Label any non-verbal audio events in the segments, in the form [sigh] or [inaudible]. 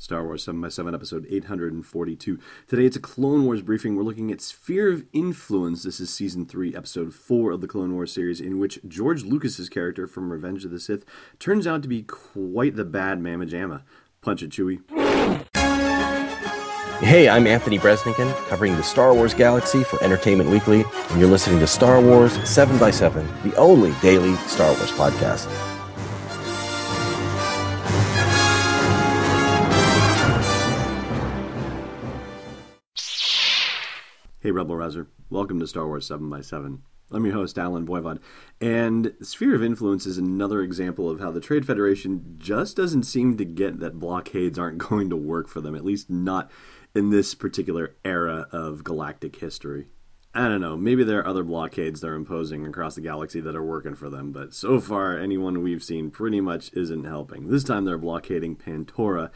Star Wars 7 by 7 episode 842. Today it's a Clone Wars briefing. We're looking at Sphere of Influence. This is season 3, episode 4 of the Clone Wars series, in which George Lucas's character from Revenge of the Sith turns out to be quite the bad Mamma Jamma. Punch it, Chewie. Hey, I'm Anthony Breznican, covering the Star Wars galaxy for Entertainment Weekly, and you're listening to Star Wars 7 by 7 the only daily Star Wars podcast. Rebel Rouser. Welcome to Star Wars 7 by 7 I'm your host, Allen Voivod. And Sphere of Influence is another example of how the Trade Federation just doesn't seem to get that blockades aren't going to work for them, at least not in this particular era of galactic history. I don't know, maybe there are other blockades they're imposing across the galaxy that are working for them, but so far, anyone we've seen pretty much isn't helping. This time they're blockading Pantora,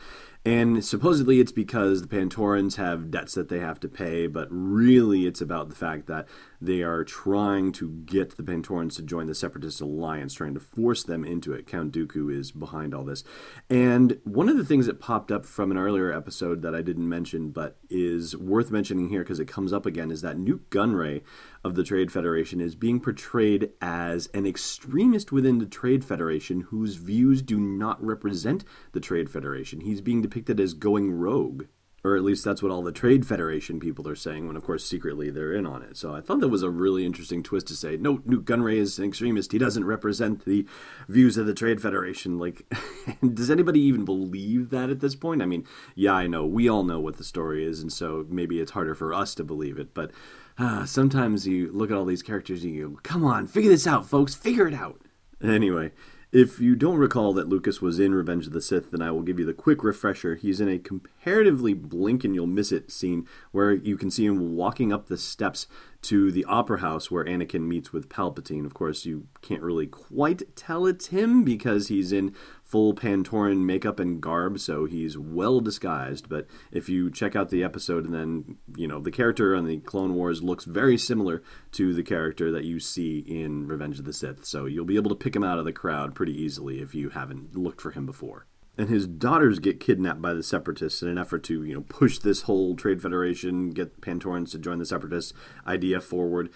and supposedly it's because the Pantorans have debts that they have to pay, but really it's about the fact that they are trying to get the Pantorans to join the Separatist Alliance, trying to force them into it. Count Dooku is behind all this. And one of the things that popped up from an earlier episode that I didn't mention, but is worth mentioning here because it comes up again, is that Nute Gunray of the Trade Federation is being portrayed as an extremist within the Trade Federation whose views do not represent the Trade Federation. He's being depicted as going rogue. Or at least that's what all the Trade Federation people are saying, when of course secretly they're in on it. So I thought that was a really interesting twist to say, no, Nute Gunray is an extremist. He doesn't represent the views of the Trade Federation. Like, [laughs] does anybody even believe that at this point? I mean, yeah, I know. We all know what the story is, and so maybe it's harder for us to believe it. But uh, sometimes you look at all these characters and you go, come on, figure this out, folks, figure it out. [laughs] Anyway, if you don't recall that Lucas was in Revenge of the Sith, then I will give you the quick refresher. He's in a comparatively blink and you'll miss it scene where you can see him walking up the steps to the opera house where Anakin meets with Palpatine. Of course, you can't really quite tell it's him because he's in full Pantoran makeup and garb, so he's well disguised. But if you check out the episode, and then you know the character on the Clone Wars looks very similar to the character that you see in Revenge of the Sith, so you'll be able to pick him out of the crowd pretty easily if you haven't looked for him before and his daughters get kidnapped by the separatists in an effort to you know push this whole trade federation get pantorans to join the separatist idea forward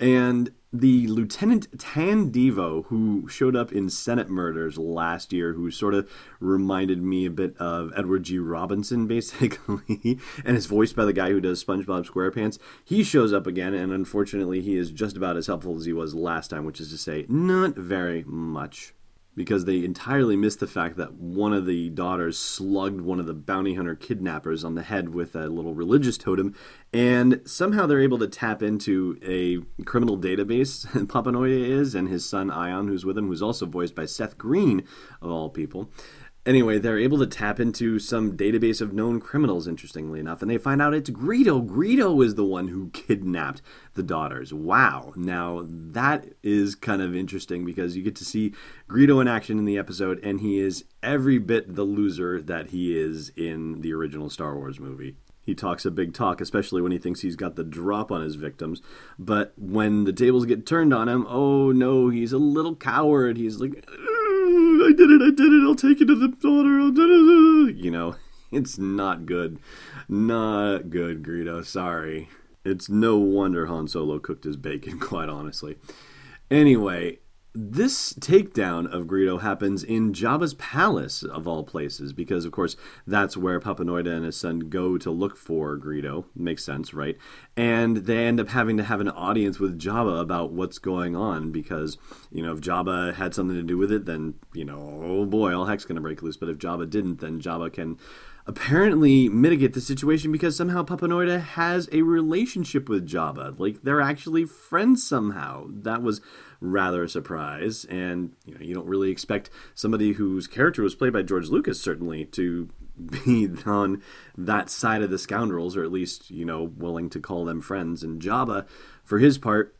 and the Lieutenant Tan Divo, who showed up in Senate Murders last year, who sort of reminded me a bit of Edward G. Robinson, [laughs] basically, and is voiced by the guy who does SpongeBob SquarePants, he shows up again, and unfortunately, he is just about as helpful as he was last time, which is to say, not very much because they entirely missed the fact that one of the daughters slugged one of the bounty hunter kidnappers on the head with a little religious totem, and somehow they're able to tap into a criminal database. [laughs] Papanoida is, and his son Ion, who's with him, who's also voiced by Seth Green, of all people anyway, they're able to tap into some database of known criminals, interestingly enough, and they find out it's Greedo. Greedo is the one who kidnapped the daughters. Wow. Now, that is kind of interesting because you get to see Greedo in action in the episode, and he is every bit the loser that he is in the original Star Wars movie. He talks a big talk, especially when he thinks he's got the drop on his victims. But when the tables get turned on him, oh no, he's a little coward. He's like, I did it, I did it, I'll take you to the daughter. You know, [laughs] it's not good. Not good, Greedo. Sorry. It's no wonder Han Solo cooked his bacon, [laughs] quite honestly. Anyway, this takedown of Greedo happens in Jabba's palace, of all places, because, of course, that's where Papanoida and his son go to look for Greedo. Makes sense, right? And they end up having to have an audience with Jabba about what's going on, because, you know, if Jabba had something to do with it, then, you know, oh boy, all heck's going to break loose. But if Jabba didn't, then Jabba can apparently mitigate the situation because somehow Papanoida has a relationship with Jabba. Like they're actually friends somehow. That was rather a surprise, and you know you don't really expect somebody whose character was played by George Lucas certainly to be [laughs] on that side of the scoundrels, or at least you know willing to call them friends. And Jabba, for his part,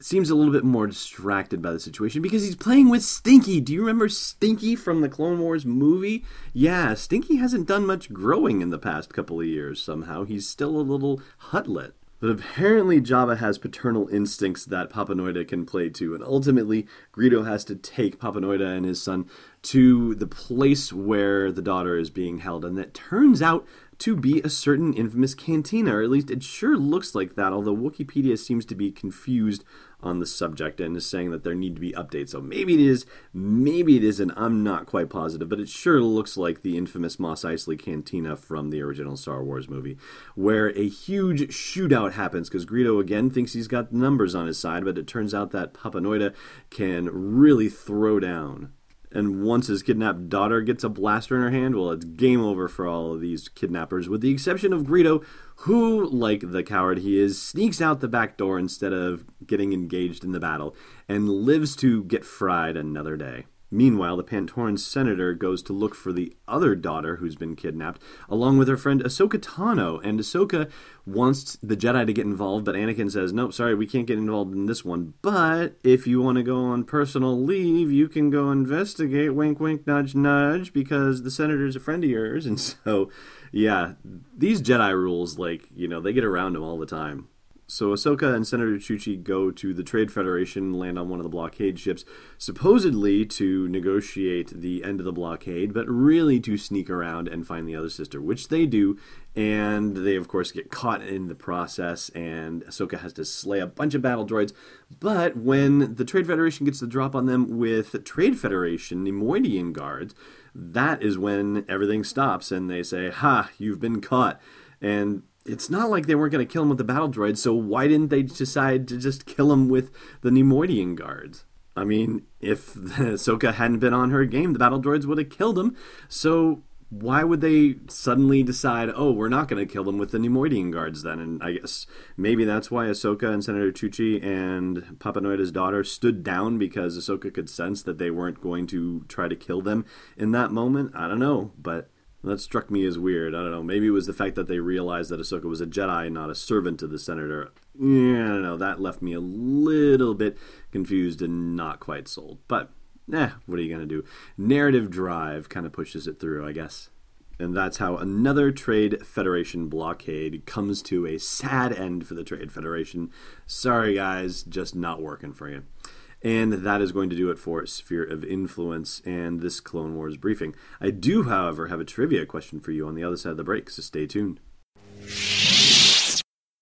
seems a little bit more distracted by the situation because he's playing with Stinky. Do you remember Stinky from the Clone Wars movie? Yeah, Stinky hasn't done much growing in the past couple of years somehow. He's still a little Huttlet. But apparently, Jabba has paternal instincts that Papanoida can play to, and ultimately, Greedo has to take Papanoida and his son to the place where the daughter is being held, and that turns out to be a certain infamous cantina, or at least it sure looks like that, although Wikipedia seems to be confused on the subject and is saying that there need to be updates. So maybe it is, maybe it isn't. I'm not quite positive, but it sure looks like the infamous Mos Eisley Cantina from the original Star Wars movie, where a huge shootout happens because Greedo again thinks he's got numbers on his side, but it turns out that Papanoida can really throw down and once his kidnapped daughter gets a blaster in her hand, well, it's game over for all of these kidnappers, with the exception of Greedo, who, like the coward he is, sneaks out the back door instead of getting engaged in the battle and lives to get fried another day. Meanwhile, the Pantoran senator goes to look for the other daughter who's been kidnapped, along with her friend Ahsoka Tano. And Ahsoka wants the Jedi to get involved, but Anakin says, Nope, sorry, we can't get involved in this one. But if you want to go on personal leave, you can go investigate, wink, wink, nudge, nudge, because the senator's a friend of yours. [laughs] And so, yeah, these Jedi rules, like, you know, they get around them all the time. So Ahsoka and Senator Chuchi go to the Trade Federation, land on one of the blockade ships, supposedly to negotiate the end of the blockade, but really to sneak around and find the other sister, which they do. And they, of course, get caught in the process, and Ahsoka has to slay a bunch of battle droids. But when the Trade Federation gets the drop on them with Trade Federation Neimoidian guards, that is when everything stops, and they say, Ha, you've been caught. And it's not like they weren't going to kill him with the battle droids, so why didn't they decide to just kill him with the Neimoidian guards? I mean, if [laughs] Ahsoka hadn't been on her game, the battle droids would have killed him. So why would they suddenly decide, oh, we're not going to kill them with the Neimoidian guards then? And I guess maybe that's why Ahsoka and Senator Chuchi and Papanoida's daughter stood down because Ahsoka could sense that they weren't going to try to kill them in that moment. I don't know, but that struck me as weird. I don't know. Maybe it was the fact that they realized that Ahsoka was a Jedi, not a servant to the Senator. Yeah, I don't know. That left me a little bit confused and not quite sold. But, eh, what are you going to do? Narrative drive kind of pushes it through, I guess. And that's how another Trade Federation blockade comes to a sad end for the Trade Federation. Sorry, guys, just not working for you. And that is going to do it for Sphere of Influence and this Clone Wars briefing. I do, however, have a trivia question for you on the other side of the break, so stay tuned.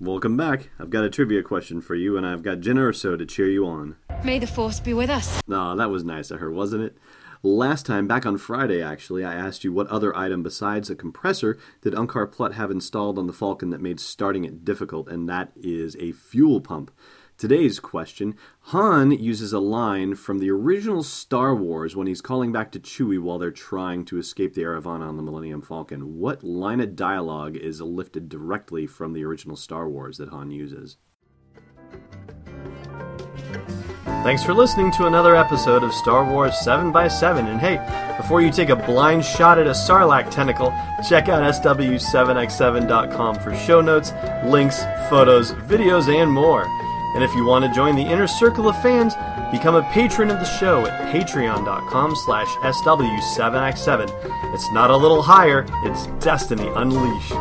Welcome back. I've got a trivia question for you, and I've got Jenna or so to cheer you on. May the force be with us. Aw, that was nice of her, wasn't it? Last time, back on Friday actually, I asked you what other item besides a compressor did Unkar Plutt have installed on the Falcon that made starting it difficult, and that is a fuel pump. Today's question Han uses a line from the original Star Wars when he's calling back to Chewie while they're trying to escape the Eravana on the Millennium Falcon. What line of dialogue is lifted directly from the original Star Wars that Han uses? Thanks for listening to another episode of Star Wars 7x7. And hey, before you take a blind shot at a Sarlacc tentacle, check out SW7x7.com for show notes, links, photos, videos, and more. And if you want to join the inner circle of fans, become a patron of the show at patreon.com slash SW7x7. It's not a little higher, it's Destiny Unleashed.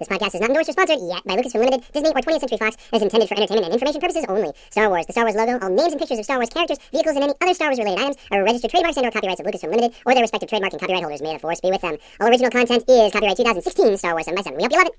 This podcast is not endorsed or sponsored yet by Lucasfilm Limited, Disney, or 20th Century Fox and is intended for entertainment and information purposes only. Star Wars, the Star Wars logo, all names and pictures of Star Wars characters, vehicles, and any other Star Wars related items are registered trademarks and or copyrights of Lucasfilm Limited or their respective trademark and copyright holders. May the force be with them. All original content is copyright 2016 Star Wars 7 by 7. We hope you love it.